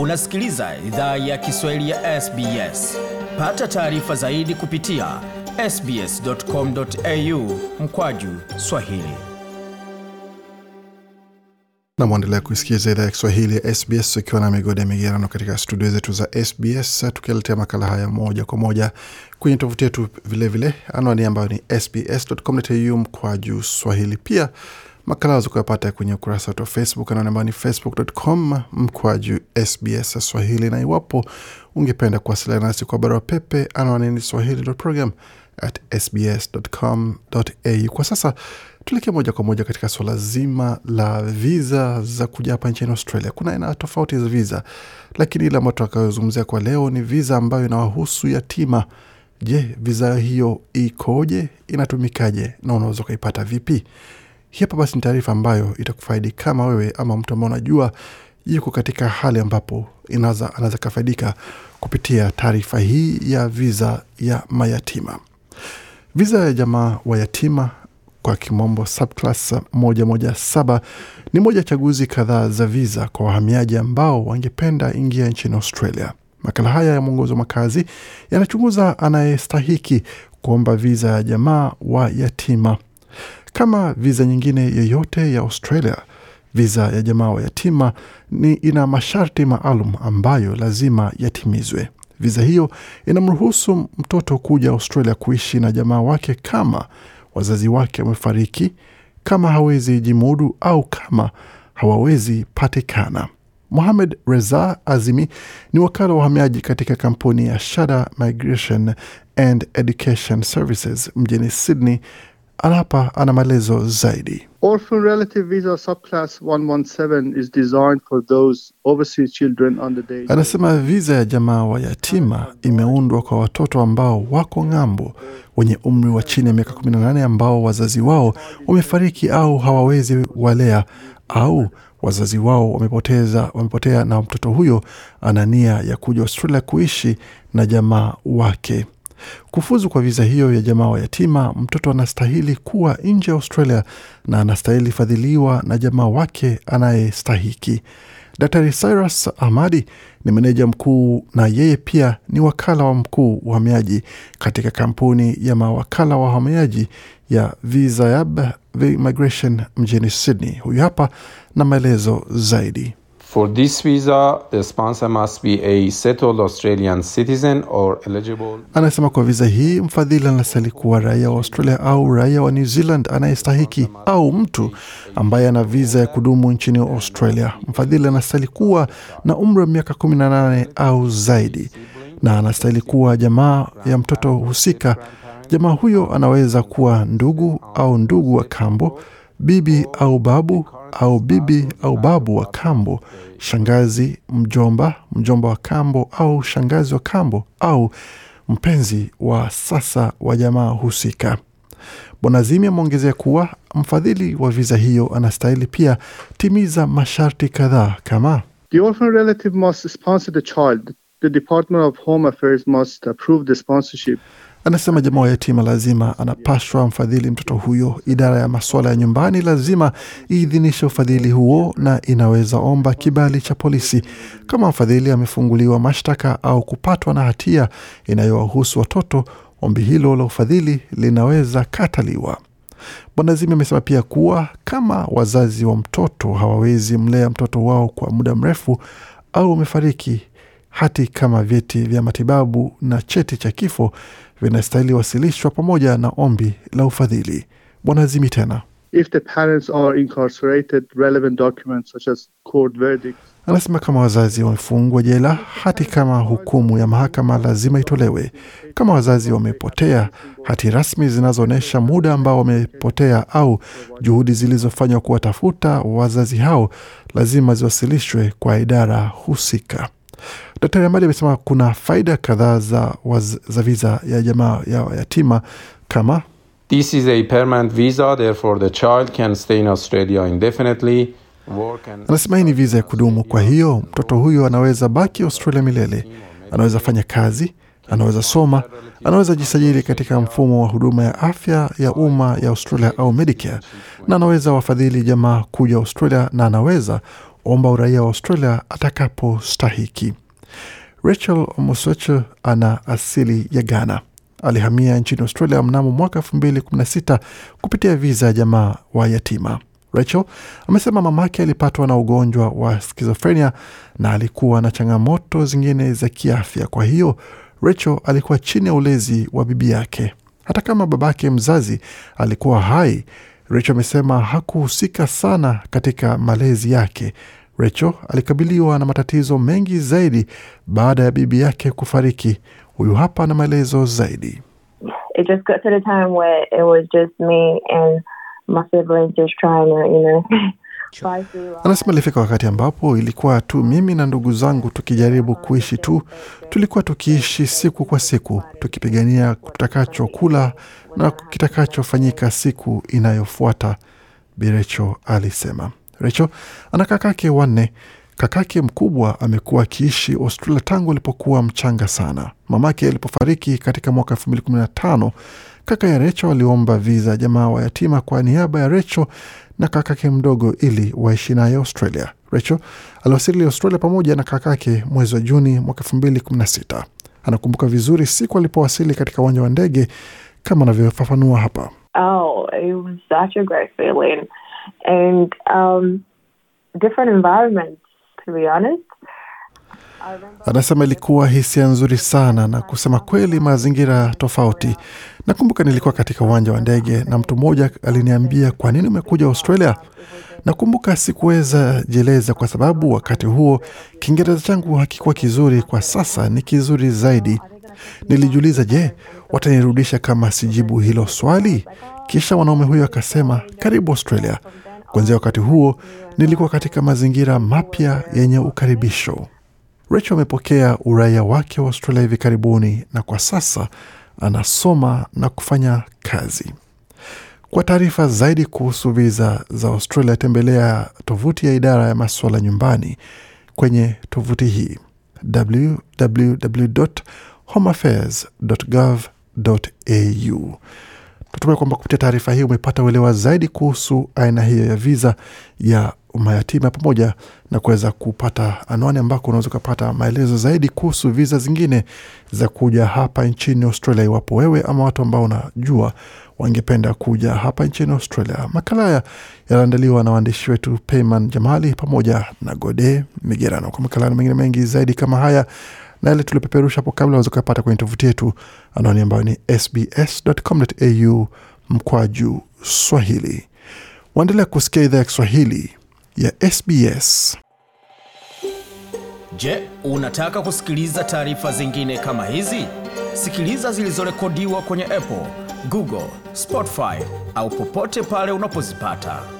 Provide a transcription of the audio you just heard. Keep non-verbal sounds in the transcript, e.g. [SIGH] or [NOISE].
Unasikiliza idhaa ya Kiswahili ya SBS. Pata taarifa zaidi kupitia sbs.com.au mkwaju swahili. na mwendelea kuisikiza idhaa ya Kiswahili ya SBS ukiwa na migode ya migerano katika studio zetu za SBS, tukialetea makala haya moja kwa moja kwenye tovuti yetu vilevile, anwani ambayo ni sbs.com.au mkwaju swahili. Pia makala wazo kuyapata kwenye ukurasa wetu wa Facebook, anwani ni facebook.com mkwaju SBS swahili, na iwapo ungependa kuwasiliana nasi kwa barua pepe, anwani ni swahili.program at sbs.com.au. Kwa sasa tuelekee moja kwa moja katika suala zima la viza za kuja hapa nchini Australia. Kuna aina tofauti za viza, lakini ile ambayo tutakayozungumzia kwa leo ni viza ambayo inawahusu yatima. Je, viza hiyo ikoje? Inatumikaje na unaweza ukaipata vipi? Hii hapa basi ni taarifa ambayo itakufaidi kama wewe ama mtu ambao unajua yuko katika hali ambapo anaweza kafaidika kupitia taarifa hii ya viza ya mayatima. Viza ya jamaa wa yatima kwa kimombo subclass 117 ni moja ya chaguzi kadhaa za viza kwa wahamiaji ambao wangependa ingia nchini Australia. Makala haya ya mwongozo wa makazi yanachunguza anayestahiki kuomba viza ya jamaa wa yatima. Kama viza nyingine yeyote ya Australia, viza ya jamaa wa yatima ni ina masharti maalum ambayo lazima yatimizwe. Viza hiyo inamruhusu mtoto kuja Australia kuishi na jamaa wake kama wazazi wake wamefariki, kama hawezi jimudu au kama hawawezi patikana. Mohamed Reza Azimi ni wakala wa uhamiaji katika kampuni ya Shada Migration and Education Services mjini Sydney. Hapa ana maelezo zaidi. Orphan Relative Visa Subclass 117 is designed for those overseas children under the age Anasema viza ya jamaa wa yatima imeundwa kwa watoto ambao wako ng'ambo, wenye umri wa chini ya miaka 18 ambao wazazi wao wamefariki au hawawezi walea au wazazi wao wamepoteza wamepotea, na mtoto huyo ana nia ya kuja Australia kuishi na jamaa wake. Kufuzu kwa viza hiyo ya jamaa wa yatima, mtoto anastahili kuwa nje ya Australia na anastahili fadhiliwa na jamaa wake anayestahiki. Daktari Cyrus Ahmadi ni meneja mkuu na yeye pia ni wakala wa mkuu uhamiaji katika kampuni ya mawakala wa uhamiaji ya Visayab Migration mjini Sydney. Huyu hapa na maelezo zaidi. For this visa, the sponsor must be a settled Australian citizen or eligible. Anasema kwa viza hii mfadhili anastahili kuwa raia wa Australia au raia wa New Zealand anayestahiki au mtu ambaye ana viza ya kudumu nchini Australia. Mfadhili anastahili kuwa na umri wa miaka 18 au zaidi na anastahili kuwa jamaa ya mtoto husika. Jamaa huyo anaweza kuwa ndugu au ndugu wa kambo, bibi au babu au bibi au babu wa kambo, shangazi, mjomba, mjomba wa kambo au shangazi wa kambo au mpenzi wa sasa wa jamaa husika. Bwana Zimi ameongezea kuwa mfadhili wa viza hiyo anastahili pia timiza masharti kadhaa kama The. The Department of Home Affairs must approve the sponsorship. Anasema jamaa wa yatima lazima anapashwa mfadhili mtoto huyo. Idara ya masuala ya nyumbani lazima iidhinishe ufadhili huo na inaweza omba kibali cha polisi kama mfadhili amefunguliwa mashtaka au kupatwa na hatia inayowahusu watoto. Ombi hilo la ufadhili linaweza kataliwa. Bwana Zimi amesema pia kuwa kama wazazi wa mtoto hawawezi mlea mtoto wao kwa muda mrefu au wamefariki, hati kama vyeti vya matibabu na cheti cha kifo vinastahili wasilishwa pamoja na ombi la ufadhili. Bwana Zimi tena If the parents are incarcerated, relevant documents such as court verdicts anasema kama wazazi wamefungwa jela, hati kama hukumu ya mahakama lazima itolewe. Kama wazazi wamepotea, hati rasmi zinazoonyesha muda ambao wamepotea au juhudi zilizofanywa kuwatafuta wazazi hao lazima ziwasilishwe kwa idara husika. Daktari Amadi amesema kuna faida kadhaa za, za viza ya jamaa ya yatima kama This is a permanent visa, therefore the child can stay in Australia indefinitely, Anasema hii ni viza ya kudumu, kwa hiyo mtoto huyo anaweza baki Australia milele, anaweza fanya kazi, anaweza soma, anaweza jisajili katika mfumo wa huduma ya afya ya umma ya Australia au Medicare, na anaweza wafadhili jamaa kuja Australia, na anaweza omba uraia wa Australia atakapostahiki. Rachel Omoswecho ana asili ya Ghana. Alihamia nchini Australia mnamo mwaka 2016 kupitia viza ya jamaa wa yatima. Rachel amesema mamake alipatwa na ugonjwa wa skizofrenia na alikuwa na changamoto zingine za kiafya. Kwa hiyo Rachel alikuwa chini ya ulezi wa bibi yake. Hata kama babake mzazi alikuwa hai, Rachel amesema hakuhusika sana katika malezi yake. Rachel alikabiliwa na matatizo mengi zaidi baada ya bibi yake kufariki. Huyu hapa na maelezo zaidi. It just got to the time where it was just me and my siblings just trying to, you know, [LAUGHS] fight through life. Anasema ilifika wakati ambapo ilikuwa tu mimi na ndugu zangu tukijaribu kuishi tu. Tulikuwa tukiishi siku kwa siku, tukipigania tutakachokula na kitakachofanyika siku inayofuata, Birecho alisema. Rachel ana kakake wanne. Kakake mkubwa amekuwa akiishi Australia tangu alipokuwa mchanga sana. Mamake alipofariki katika mwaka 2015, kaka ya Rachel aliomba viza jamaa wa yatima kwa niaba ya Rachel na kakake mdogo ili waishi naye Australia. Rachel aliwasili Australia pamoja na kakake mwezi wa Juni mwaka 2016. Anakumbuka vizuri siku alipowasili katika uwanja wa ndege kama anavyofafanua hapa. Oh, And um, different environments, to be honest. Anasema ilikuwa hisia nzuri sana, na kusema kweli, mazingira tofauti. Nakumbuka nilikuwa katika uwanja wa ndege na mtu mmoja aliniambia, kwa nini umekuja Australia? Nakumbuka sikuweza jieleza kwa sababu wakati huo Kiingereza changu hakikuwa kizuri. Kwa sasa ni kizuri zaidi. Nilijiuliza, je, watanirudisha kama sijibu hilo swali? Kisha mwanaume huyo akasema, karibu Australia. Kuanzia wakati huo nilikuwa katika mazingira mapya yenye ukaribisho. Rachel amepokea uraia wake wa Australia hivi karibuni na kwa sasa anasoma na kufanya kazi. Kwa taarifa zaidi kuhusu viza za Australia, tembelea tovuti ya idara ya maswala nyumbani kwenye tovuti hii www.homeaffairs.gov.au. Tutumai kwamba kupitia taarifa hii umepata uelewa zaidi kuhusu aina hiyo ya viza ya mayatima pamoja na kuweza kupata anwani ambako unaweza ukapata maelezo zaidi kuhusu viza zingine za kuja hapa nchini Australia, iwapo wewe ama watu ambao unajua wangependa kuja hapa nchini Australia. Makala haya yanaandaliwa na waandishi wetu Peyman Jamali pamoja na Gode Migerano. Kwa makala mengine mengi zaidi kama haya na yale tuliopeperusha hapo kabla, unaweza ukapata kwenye tovuti yetu, anwani ambayo ni sbs.com.au mkwaju Swahili. Waendelea kusikia idhaa ya Kiswahili ya SBS. Je, unataka kusikiliza taarifa zingine kama hizi? Sikiliza zilizorekodiwa kwenye Apple, Google, Spotify au popote pale unapozipata.